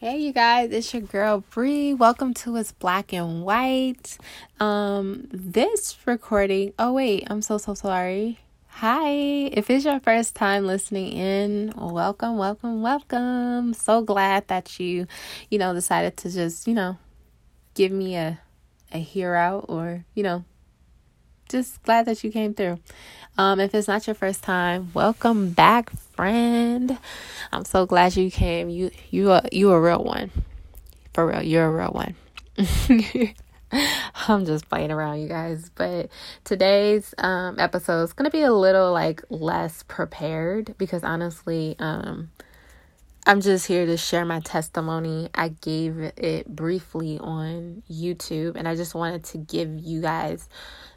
Hey you guys, it's your girl Bree. Welcome to It's Black and White. Um this recording, oh wait, I'm so so sorry. Hi. If it's your first time listening in, welcome, welcome, welcome. So glad that you, you know, decided to just, you know, give me a a hear out or, you know, just glad that you came through. Um, if it's not your first time, welcome back, friend. I'm so glad you came. You you are you a real one. For real, you're a real one. I'm just playing around, you guys. But today's um, episode is gonna be a little like less prepared because honestly, um, I'm just here to share my testimony. I gave it briefly on YouTube, and I just wanted to give you guys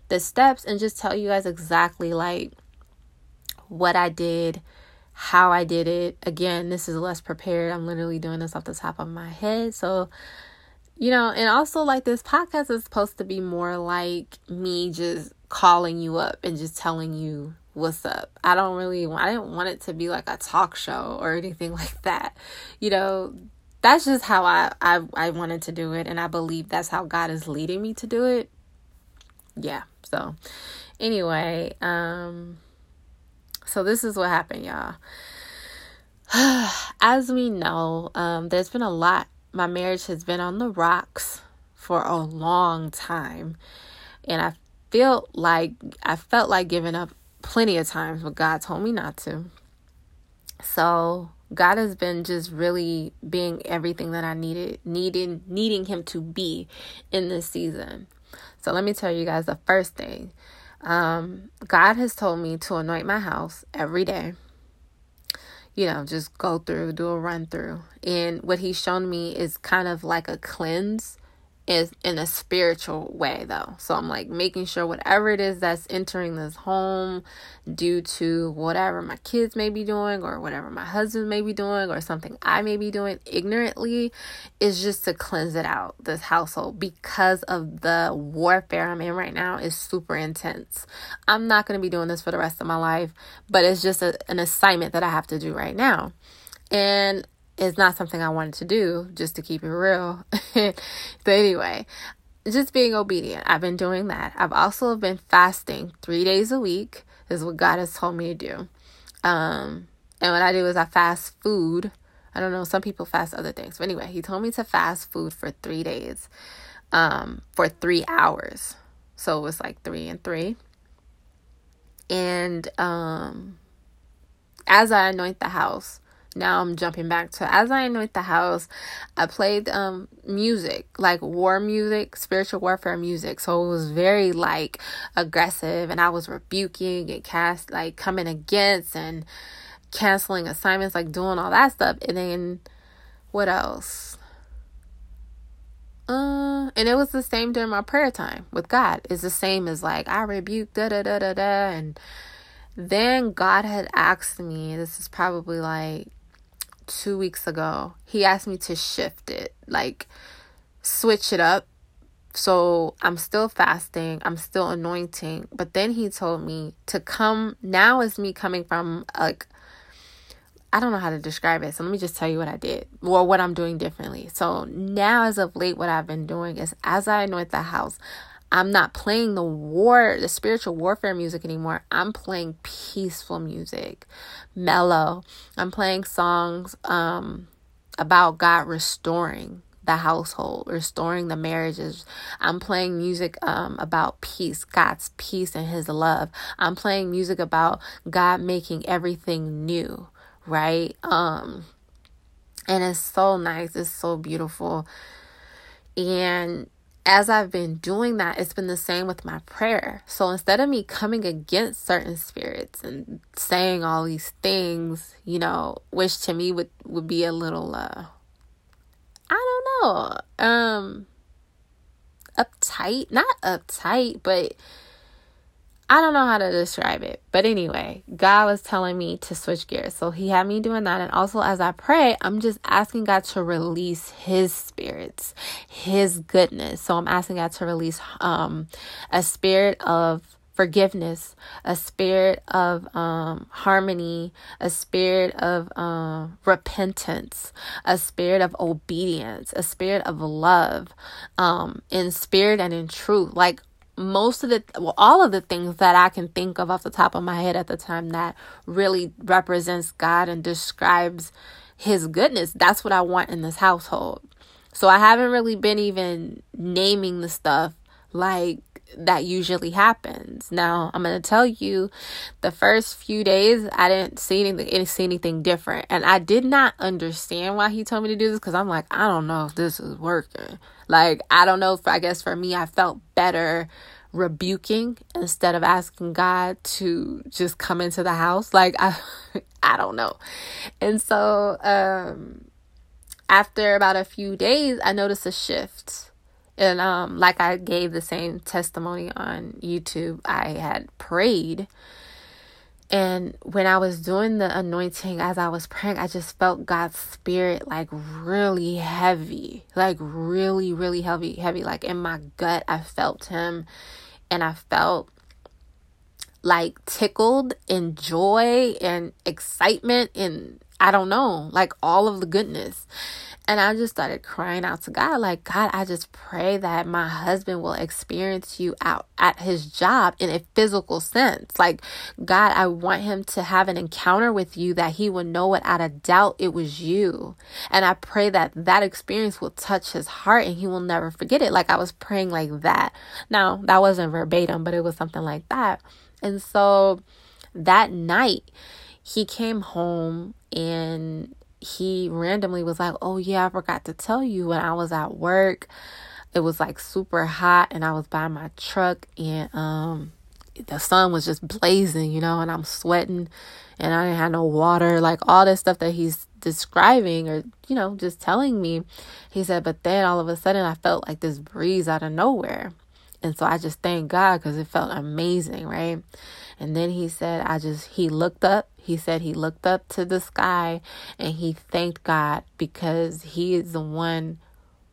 the steps and just tell you guys exactly like what I did, how I did it. Again, this is less prepared. I'm literally doing this off the top of my head. So, you know, and also like this podcast is supposed to be more like me just calling you up and just telling you what's up. I don't really I didn't want it to be like a talk show or anything like that. You know, that's just how I I I wanted to do it and I believe that's how God is leading me to do it. Yeah. So, anyway, um so this is what happened, y'all. As we know, um there's been a lot. My marriage has been on the rocks for a long time. And I felt like I felt like giving up plenty of times, but God told me not to. So, God has been just really being everything that I needed, needing needing him to be in this season. So let me tell you guys the first thing. Um, God has told me to anoint my house every day. You know, just go through, do a run through. And what he's shown me is kind of like a cleanse is in a spiritual way though. So I'm like making sure whatever it is that's entering this home due to whatever my kids may be doing or whatever my husband may be doing or something I may be doing ignorantly is just to cleanse it out this household because of the warfare I'm in right now is super intense. I'm not going to be doing this for the rest of my life, but it's just a, an assignment that I have to do right now. And is not something I wanted to do, just to keep it real. but anyway, just being obedient. I've been doing that. I've also been fasting three days a week, is what God has told me to do. Um, and what I do is I fast food. I don't know, some people fast other things. But anyway, he told me to fast food for three days, um, for three hours. So it was like three and three. And um, as I anoint the house, now I'm jumping back to as I anoint the house, I played um music, like war music, spiritual warfare music. So it was very like aggressive and I was rebuking and cast like coming against and canceling assignments, like doing all that stuff. And then what else? Uh, and it was the same during my prayer time with God. It's the same as like I rebuke da da da da da and then God had asked me, this is probably like two weeks ago, he asked me to shift it, like switch it up. So I'm still fasting, I'm still anointing, but then he told me to come. Now is me coming from like, I don't know how to describe it. So let me just tell you what I did or what I'm doing differently. So now, as of late, what I've been doing is as I anoint the house, I'm not playing the war, the spiritual warfare music anymore. I'm playing peaceful music, mellow. I'm playing songs um, about God restoring the household, restoring the marriages. I'm playing music um, about peace, God's peace and His love. I'm playing music about God making everything new, right? Um, and it's so nice. It's so beautiful. And as I've been doing that, it's been the same with my prayer. So instead of me coming against certain spirits and saying all these things, you know, which to me would would be a little uh I don't know, um uptight, not uptight, but I don't know how to describe it. But anyway, God was telling me to switch gears. So he had me doing that. And also, as I pray, I'm just asking God to release his spirits, his goodness. So I'm asking God to release um, a spirit of forgiveness, a spirit of um, harmony, a spirit of uh, repentance, a spirit of obedience, a spirit of love, um, in spirit and in truth. Like most of the well all of the things that I can think of off the top of my head at the time that really represents God and describes his goodness that's what I want in this household. So I haven't really been even naming the stuff like that usually happens. Now, I'm going to tell you the first few days I didn't see anything see anything different and I did not understand why he told me to do this cuz I'm like, I don't know if this is working. Like, I don't know if I guess for me I felt better rebuking instead of asking God to just come into the house. Like I I don't know. And so um after about a few days I noticed a shift and um like I gave the same testimony on YouTube, I had prayed and when I was doing the anointing as I was praying, I just felt God's spirit like really heavy, like really, really heavy, heavy. Like in my gut, I felt Him and I felt like tickled in joy and excitement and I don't know, like all of the goodness. And I just started crying out to God, like, God, I just pray that my husband will experience you out at his job in a physical sense. Like, God, I want him to have an encounter with you that he will know without a doubt it was you. And I pray that that experience will touch his heart and he will never forget it. Like, I was praying like that. Now, that wasn't verbatim, but it was something like that. And so that night, he came home and he randomly was like, Oh, yeah, I forgot to tell you when I was at work. It was like super hot and I was by my truck and um the sun was just blazing, you know, and I'm sweating and I didn't have no water, like all this stuff that he's describing or, you know, just telling me. He said, but then all of a sudden I felt like this breeze out of nowhere. And so I just thank God because it felt amazing, right? And then he said, I just, he looked up. He said he looked up to the sky and he thanked God because he is the one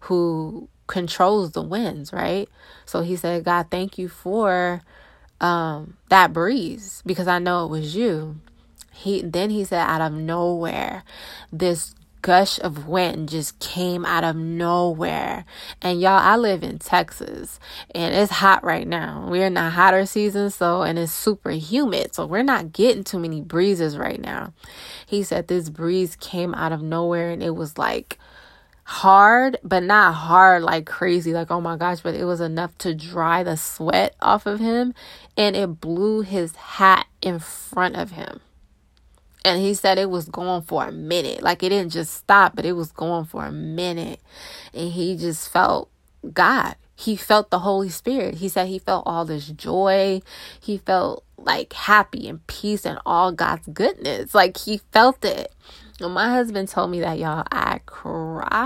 who controls the winds, right? So he said, God, thank you for um, that breeze because I know it was you. He then he said out of nowhere, this gush of wind just came out of nowhere. And y'all, I live in Texas and it's hot right now. We're in the hotter season, so and it's super humid. So we're not getting too many breezes right now. He said this breeze came out of nowhere and it was like hard, but not hard like crazy, like oh my gosh, but it was enough to dry the sweat off of him and it blew his hat in front of him. And he said it was going for a minute. Like it didn't just stop, but it was going for a minute. And he just felt God. He felt the Holy Spirit. He said he felt all this joy. He felt like happy and peace and all God's goodness. Like he felt it. When my husband told me that, y'all, I cried.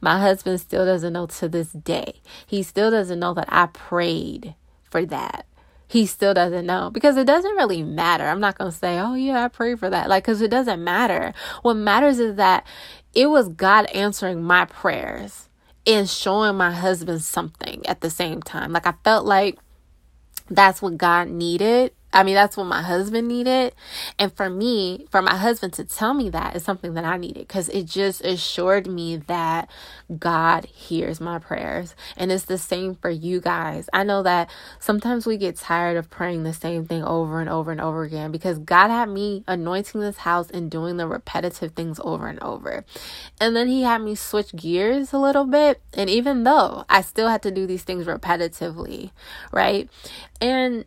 My husband still doesn't know to this day. He still doesn't know that I prayed for that he still doesn't know because it doesn't really matter. I'm not going to say, oh, yeah, I pray for that. Like, because it doesn't matter. What matters is that it was God answering my prayers and showing my husband something at the same time. Like, I felt like that's what God needed I mean, that's what my husband needed. And for me, for my husband to tell me that is something that I needed because it just assured me that God hears my prayers. And it's the same for you guys. I know that sometimes we get tired of praying the same thing over and over and over again because God had me anointing this house and doing the repetitive things over and over. And then He had me switch gears a little bit. And even though I still had to do these things repetitively, right? And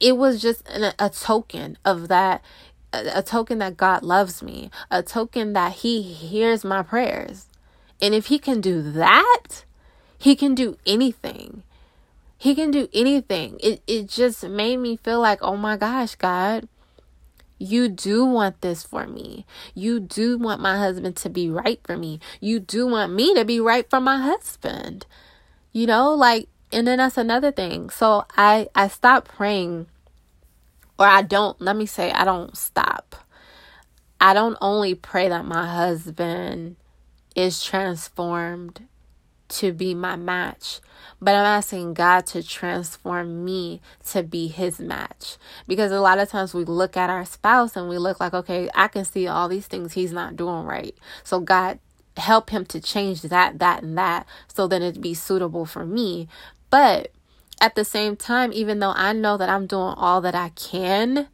it was just an, a token of that a, a token that God loves me, a token that He hears my prayers. And if He can do that, He can do anything. He can do anything. It it just made me feel like, oh my gosh, God, you do want this for me. You do want my husband to be right for me. You do want me to be right for my husband. You know, like and then that's another thing. So I I stop praying or I don't let me say I don't stop. I don't only pray that my husband is transformed to be my match, but I'm asking God to transform me to be his match. Because a lot of times we look at our spouse and we look like, okay, I can see all these things he's not doing right. So God help him to change that, that, and that so then it'd be suitable for me. But at the same time, even though I know that I'm doing all that I can,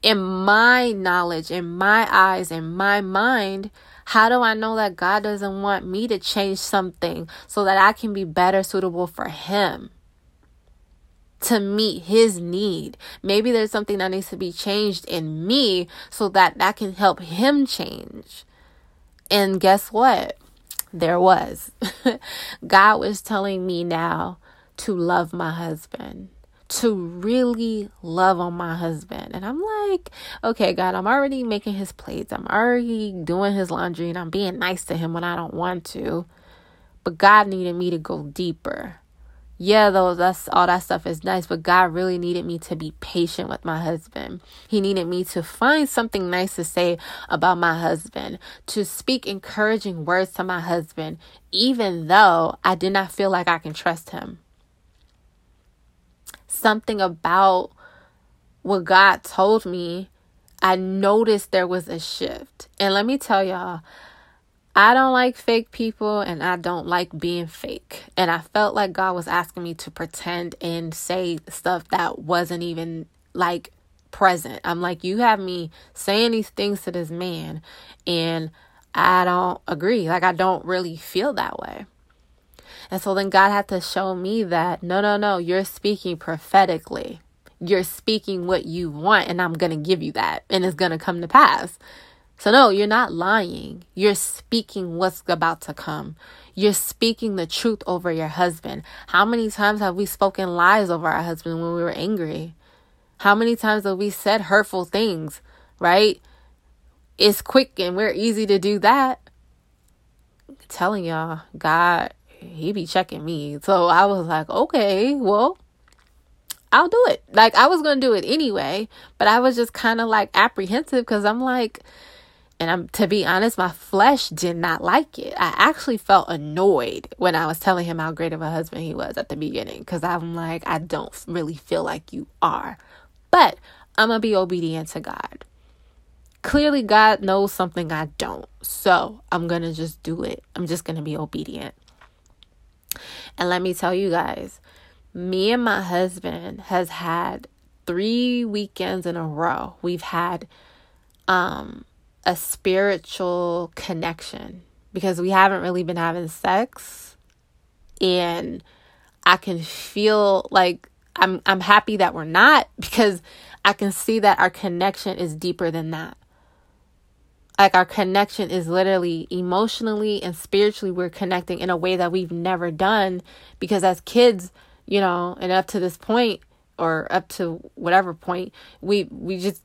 in my knowledge, in my eyes, in my mind, how do I know that God doesn't want me to change something so that I can be better suitable for Him? To meet His need. Maybe there's something that needs to be changed in me so that that can help Him change. And guess what? There was. God was telling me now to love my husband to really love on my husband. And I'm like, okay, God, I'm already making his plates. I'm already doing his laundry and I'm being nice to him when I don't want to. But God needed me to go deeper. Yeah, though that's all that stuff is nice, but God really needed me to be patient with my husband. He needed me to find something nice to say about my husband, to speak encouraging words to my husband, even though I did not feel like I can trust him something about what God told me, I noticed there was a shift. And let me tell y'all, I don't like fake people and I don't like being fake. And I felt like God was asking me to pretend and say stuff that wasn't even like present. I'm like, you have me saying these things to this man and I don't agree. Like, I don't really feel that way. And so then God had to show me that no, no, no, you're speaking prophetically. You're speaking what you want, and I'm going to give you that, and it's going to come to pass. So, no, you're not lying. You're speaking what's about to come. You're speaking the truth over your husband. How many times have we spoken lies over our husband when we were angry? How many times have we said hurtful things, right? It's quick and we're easy to do that. I'm telling y'all, God he be checking me. So I was like, okay, well, I'll do it. Like I was gonna do it anyway, but I was just kind of like apprehensive because I'm like, and I'm to be honest, my flesh did not like it. I actually felt annoyed when I was telling him how great of a husband he was at the beginning because I'm like, I don't really feel like you are, but I'm gonna be obedient to God. Clearly, God knows something I don't, so I'm gonna just do it. I'm just gonna be obedient. And let me tell you guys, me and my husband has had three weekends in a row. We've had um a spiritual connection because we haven't really been having sex and I can feel like I'm I'm happy that we're not because I can see that our connection is deeper than that like our connection is literally emotionally and spiritually we're connecting in a way that we've never done because as kids you know and up to this point or up to whatever point we we just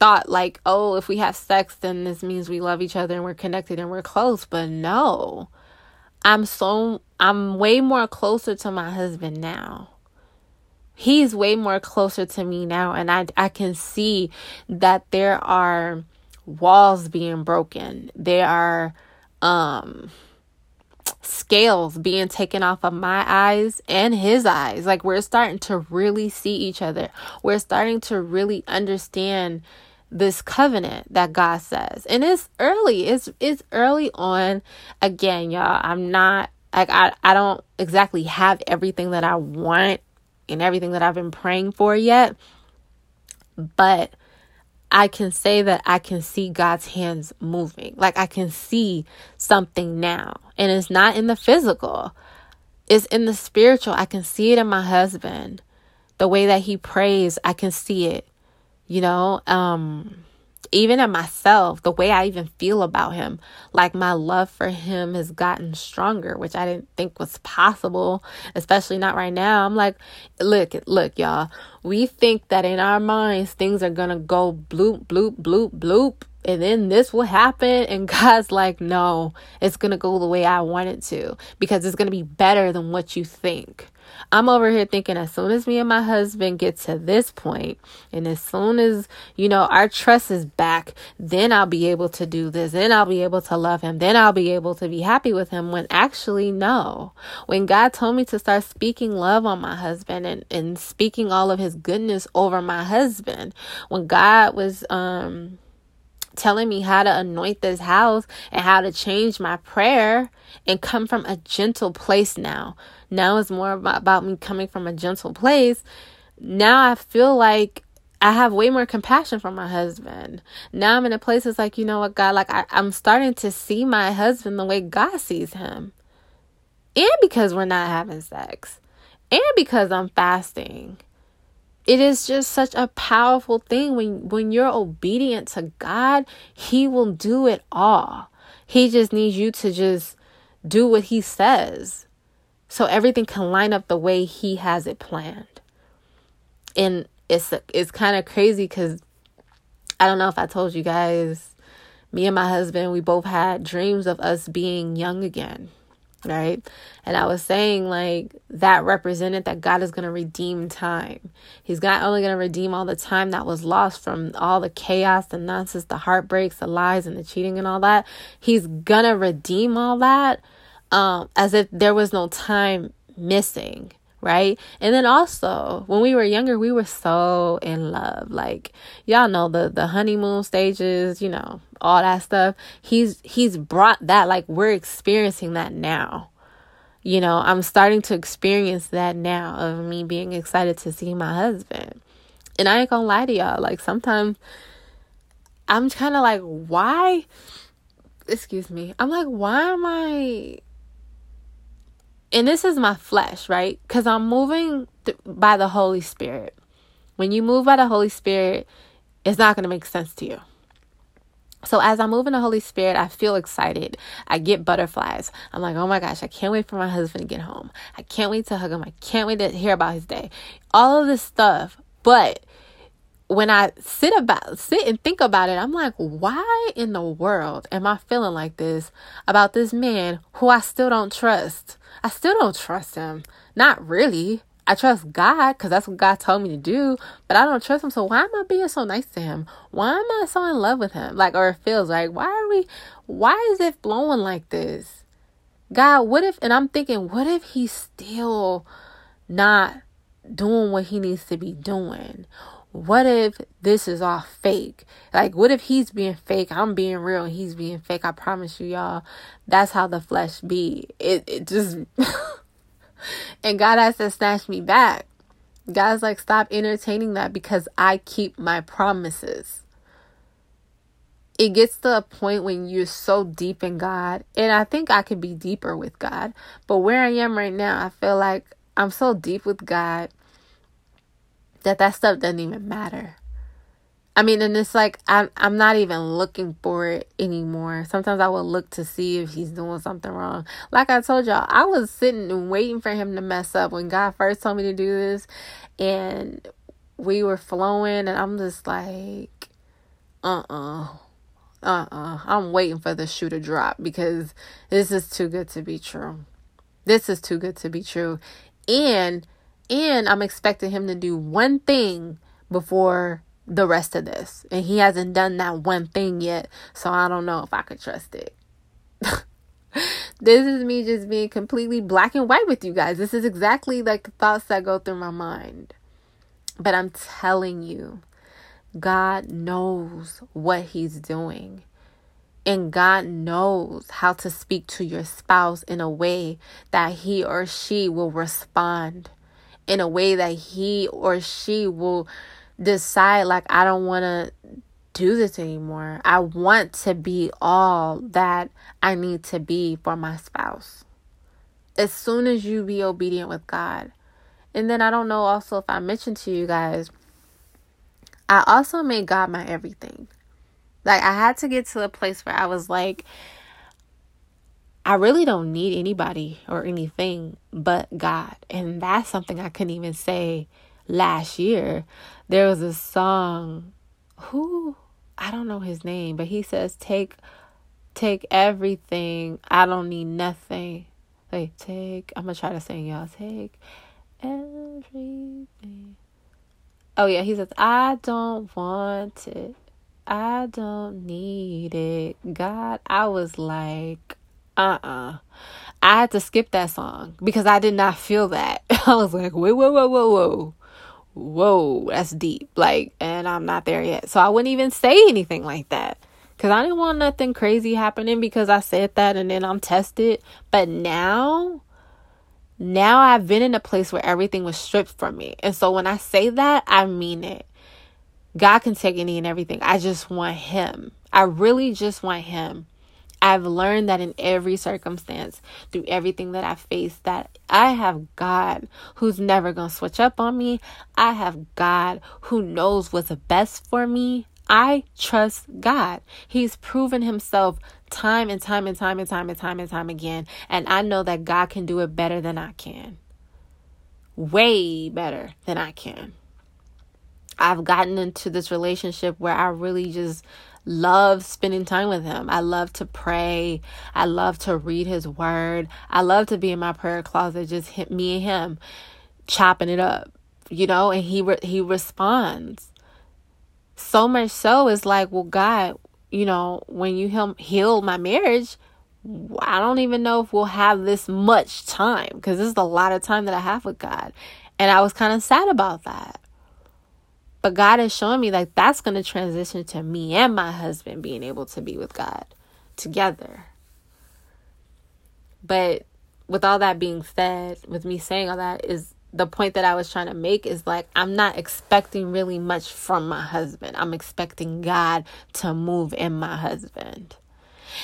thought like oh if we have sex then this means we love each other and we're connected and we're close. But no i'm so i'm way more closer to my husband now. He's way more closer to me now and i i can see that there are walls being broken. There are um scales being taken off of my eyes and his eyes. Like we're starting to really see each other. We're starting to really understand this covenant that God says. And it's early. It's it's early on. Again, y'all, I'm not like I I don't exactly have everything that I want and everything that I've been praying for yet. But I can say that I can see God's hands moving. Like I can see something now. And it's not in the physical, it's in the spiritual. I can see it in my husband. The way that he prays, I can see it. You know, um even in myself, the way I even feel about him, like my love for him has gotten stronger, which I didn't think was possible, especially not right now. I'm like, look, look, y'all, we think that in our minds things are gonna go bloop, bloop, bloop, bloop, and then this will happen. And God's like, no, it's gonna go the way I want it to because it's gonna be better than what you think. I'm over here thinking as soon as me and my husband get to this point, and as soon as, you know, our trust is back, then I'll be able to do this. Then I'll be able to love him. Then I'll be able to be happy with him. When actually, no. When God told me to start speaking love on my husband and, and speaking all of his goodness over my husband, when God was, um, telling me how to anoint this house and how to change my prayer and come from a gentle place now. Now it's more about, me coming from a gentle place. Now I feel like I have way more compassion for my husband. Now I'm in a place that's like, you know what, God, like I, I'm starting to see my husband the way God sees him. And because we're not having sex. And because I'm fasting it is just such a powerful thing when when you're obedient to God, he will do it all. He just needs you to just do what he says. So everything can line up the way he has it planned. And it's it's kind of crazy cuz I don't know if I told you guys me and my husband we both had dreams of us being young again right? And I was saying, like, that represented that God is going to redeem time. He's not only going to redeem all the time that was lost from all the chaos, the nonsense, the heartbreaks, the lies, and the cheating and all that. He's going to redeem all that um, as if there was no time missing right? And then also, when we were younger, we were so in love. Like y'all know the the honeymoon stages, you know, all that stuff. He's he's brought that like we're experiencing that now. You know, I'm starting to experience that now of me being excited to see my husband. And I ain't gonna lie to y'all, like sometimes I'm kind of like, why? Excuse me. I'm like, why am I and this is my flesh, right? Because I'm moving th- by the Holy Spirit. When you move by the Holy Spirit, it's not going to make sense to you. So as I move in the Holy Spirit, I feel excited. I get butterflies. I'm like, oh my gosh, I can't wait for my husband to get home. I can't wait to hug him. I can't wait to hear about his day. All of this stuff. But when I sit about sit and think about it, I'm like, why in the world am I feeling like this about this man who I still don't trust? I still don't trust him. Not really. I trust God because that's what God told me to do, but I don't trust him. So why am I being so nice to him? Why am I so in love with him? Like, or it feels like, why are we, why is it flowing like this? God, what if, and I'm thinking, what if he's still not doing what he needs to be doing? What if this is all fake? Like, what if he's being fake? I'm being real he's being fake. I promise you, y'all, that's how the flesh be. It, it just, and God has to snatch me back. God's like, stop entertaining that because I keep my promises. It gets to a point when you're so deep in God, and I think I could be deeper with God, but where I am right now, I feel like I'm so deep with God that that stuff doesn't even matter. I mean, and it's like I'm I'm not even looking for it anymore. Sometimes I will look to see if he's doing something wrong. Like I told y'all, I was sitting and waiting for him to mess up when God first told me to do this, and we were flowing, and I'm just like, uh uh-uh. uh, uh-uh. I'm waiting for the shoe to drop because this is too good to be true. This is too good to be true, and and I'm expecting him to do one thing before the rest of this. And he hasn't done that one thing yet. So I don't know if I could trust it. this is me just being completely black and white with you guys. This is exactly like the thoughts that go through my mind. But I'm telling you, God knows what He's doing. And God knows how to speak to your spouse in a way that he or she will respond in a way that he or she will decide like I don't want to do this anymore. I want to be all that I need to be for my spouse. As soon as you be obedient with God. And then I don't know also if I mentioned to you guys I also made God my everything. Like I had to get to a place where I was like I really don't need anybody or anything but God. And that's something I couldn't even say last year. There was a song who I don't know his name, but he says take take everything. I don't need nothing. Like take I'm gonna try to sing y'all. Take everything. Oh, yeah, he says, I don't want it. I don't need it. God, I was like, uh-uh. uh I had to skip that song because I did not feel that. I was like, whoa, whoa, whoa, whoa, whoa. Whoa, that's deep. Like, and I'm not there yet. So I wouldn't even say anything like that. Cause I didn't want nothing crazy happening because I said that and then I'm tested. But now, now I've been in a place where everything was stripped from me. And so when I say that, I mean it. God can take any and everything. I just want Him. I really just want Him. I've learned that in every circumstance, through everything that I face, that I have God who's never going to switch up on me. I have God who knows what's best for me. I trust God. He's proven himself time and time and time and time and time and time again. And I know that God can do it better than I can. Way better than I can. I've gotten into this relationship where I really just love spending time with him. I love to pray. I love to read his word. I love to be in my prayer closet, just hit me and him chopping it up, you know, and he re- he responds. So much so it's like, well, God, you know, when you heal, heal my marriage, I don't even know if we'll have this much time because this is a lot of time that I have with God. And I was kind of sad about that. But God is showing me like that's going to transition to me and my husband being able to be with God together. But with all that being said, with me saying all that, is the point that I was trying to make is like I'm not expecting really much from my husband. I'm expecting God to move in my husband.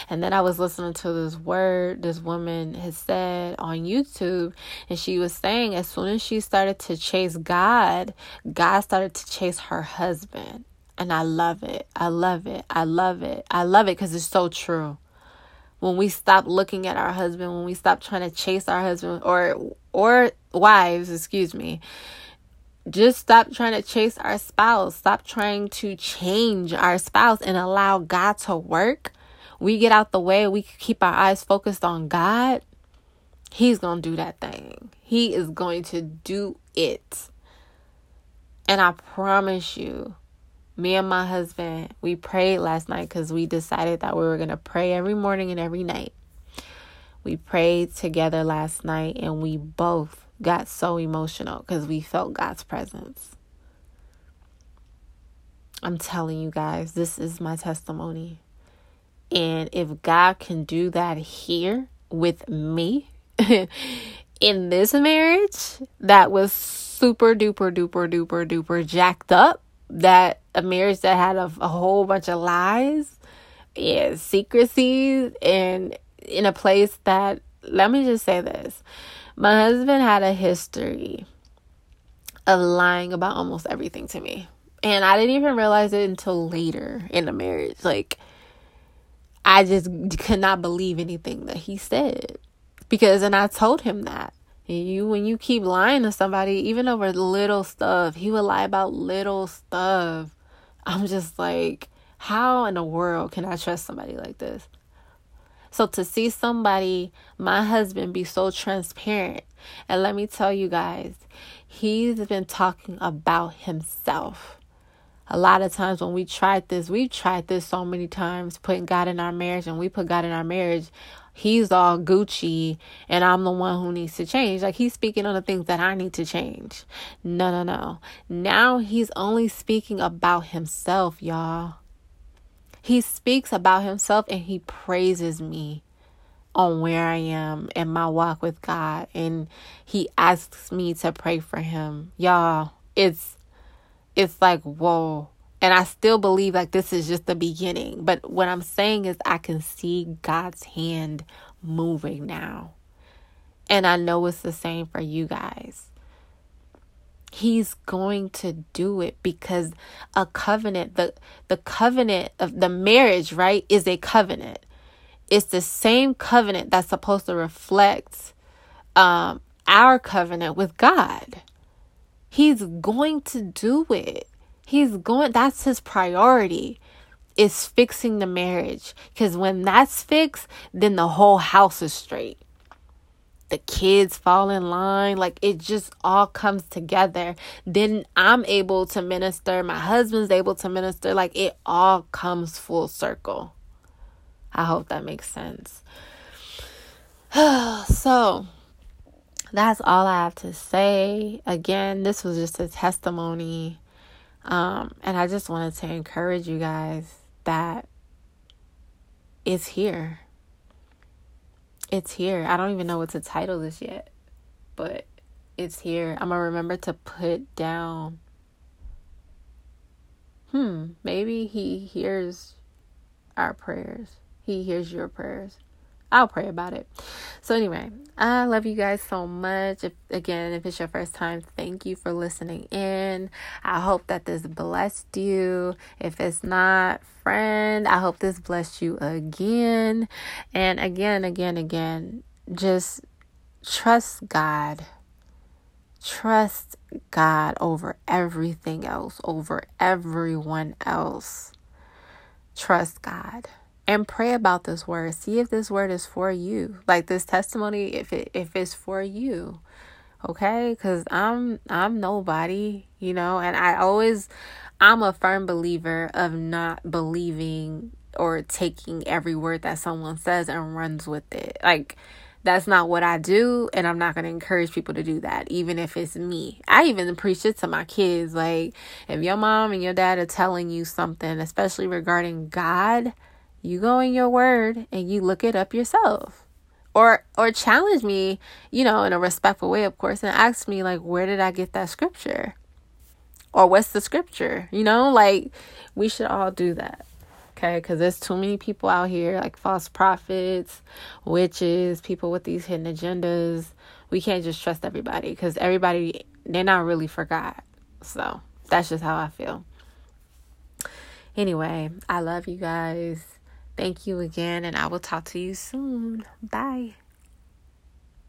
And then I was listening to this word this woman has said on YouTube, and she was saying as soon as she started to chase God, God started to chase her husband. And I love it. I love it. I love it. I love it because it's so true. When we stop looking at our husband, when we stop trying to chase our husband or or wives, excuse me, just stop trying to chase our spouse. Stop trying to change our spouse and allow God to work we get out the way, we keep our eyes focused on God, He's going to do that thing. He is going to do it. And I promise you, me and my husband, we prayed last night because we decided that we were going to pray every morning and every night. We prayed together last night and we both got so emotional because we felt God's presence. I'm telling you guys, this is my testimony. And if God can do that here with me in this marriage that was super duper duper duper duper jacked up, that a marriage that had a, a whole bunch of lies and secrecies and in a place that let me just say this my husband had a history of lying about almost everything to me. And i didn't even realize it until later in the marriage. Like I just could not believe anything that he said. Because, and I told him that. You, when you keep lying to somebody, even over little stuff, he would lie about little stuff. I'm just like, how in the world can I trust somebody like this? So to see somebody, my husband, be so transparent, and let me tell you guys, he's been talking about himself a lot of times when we tried this, we've tried this so many times, putting God in our marriage, and we put God in our marriage. He's all Gucci, and I'm the one who needs to change. Like he's speaking on the things that I need to change. No, no, no. Now he's only speaking about himself, y'all. He speaks about himself and he praises me on where I am in my walk with God. And he asks me to pray for him. Y'all, it's it's like, whoa. And I still believe like this is just the beginning. But what I'm saying is, I can see God's hand moving now. And I know it's the same for you guys. He's going to do it because a covenant, the, the covenant of the marriage, right, is a covenant. It's the same covenant that's supposed to reflect um, our covenant with God. He's going to do it. He's going, that's his priority is fixing the marriage. Because when that's fixed, then the whole house is straight. the kids fall in line. Like it just all comes together. Then I'm able to minister. My husband's able to minister. Like it all comes full circle. I hope that makes sense. so that's all I have to say. Again, this was just a testimony. Um, and I just wanted to encourage you guys that it's here. It's here. I don't even know what to title this yet, but it's here. I'm going to remember to put down. Hmm, maybe he hears our prayers. He hears your prayers. I'll pray about it. So anyway, I love you guys so much. If again, if it's your first time, thank you for listening in. I hope that this blessed you. If it's not, friend, I hope this blessed you again. And again, again, again, just trust God. Trust God over everything else, over everyone else. Trust God and pray about this word. See if this word is for you. Like this testimony if it if it's for you. Okay? Cuz I'm I'm nobody, you know, and I always I'm a firm believer of not believing or taking every word that someone says and runs with it. Like that's not what I do, and I'm not going to encourage people to do that, even if it's me. I even preach it to my kids. Like, if your mom and your dad are telling you something, especially regarding God, you go in your word and you look it up yourself. Or or challenge me you know in a respectful way of course and ask me like where did i get that scripture? Or what's the scripture? You know like we should all do that okay? Because there's too many people out here like false prophets witches people with these hidden agendas. We can't just trust everybody because everybody they're not really for god. So that's just how i feel. Anyway i love you guys Thank you again, and I will talk to you soon. Bye.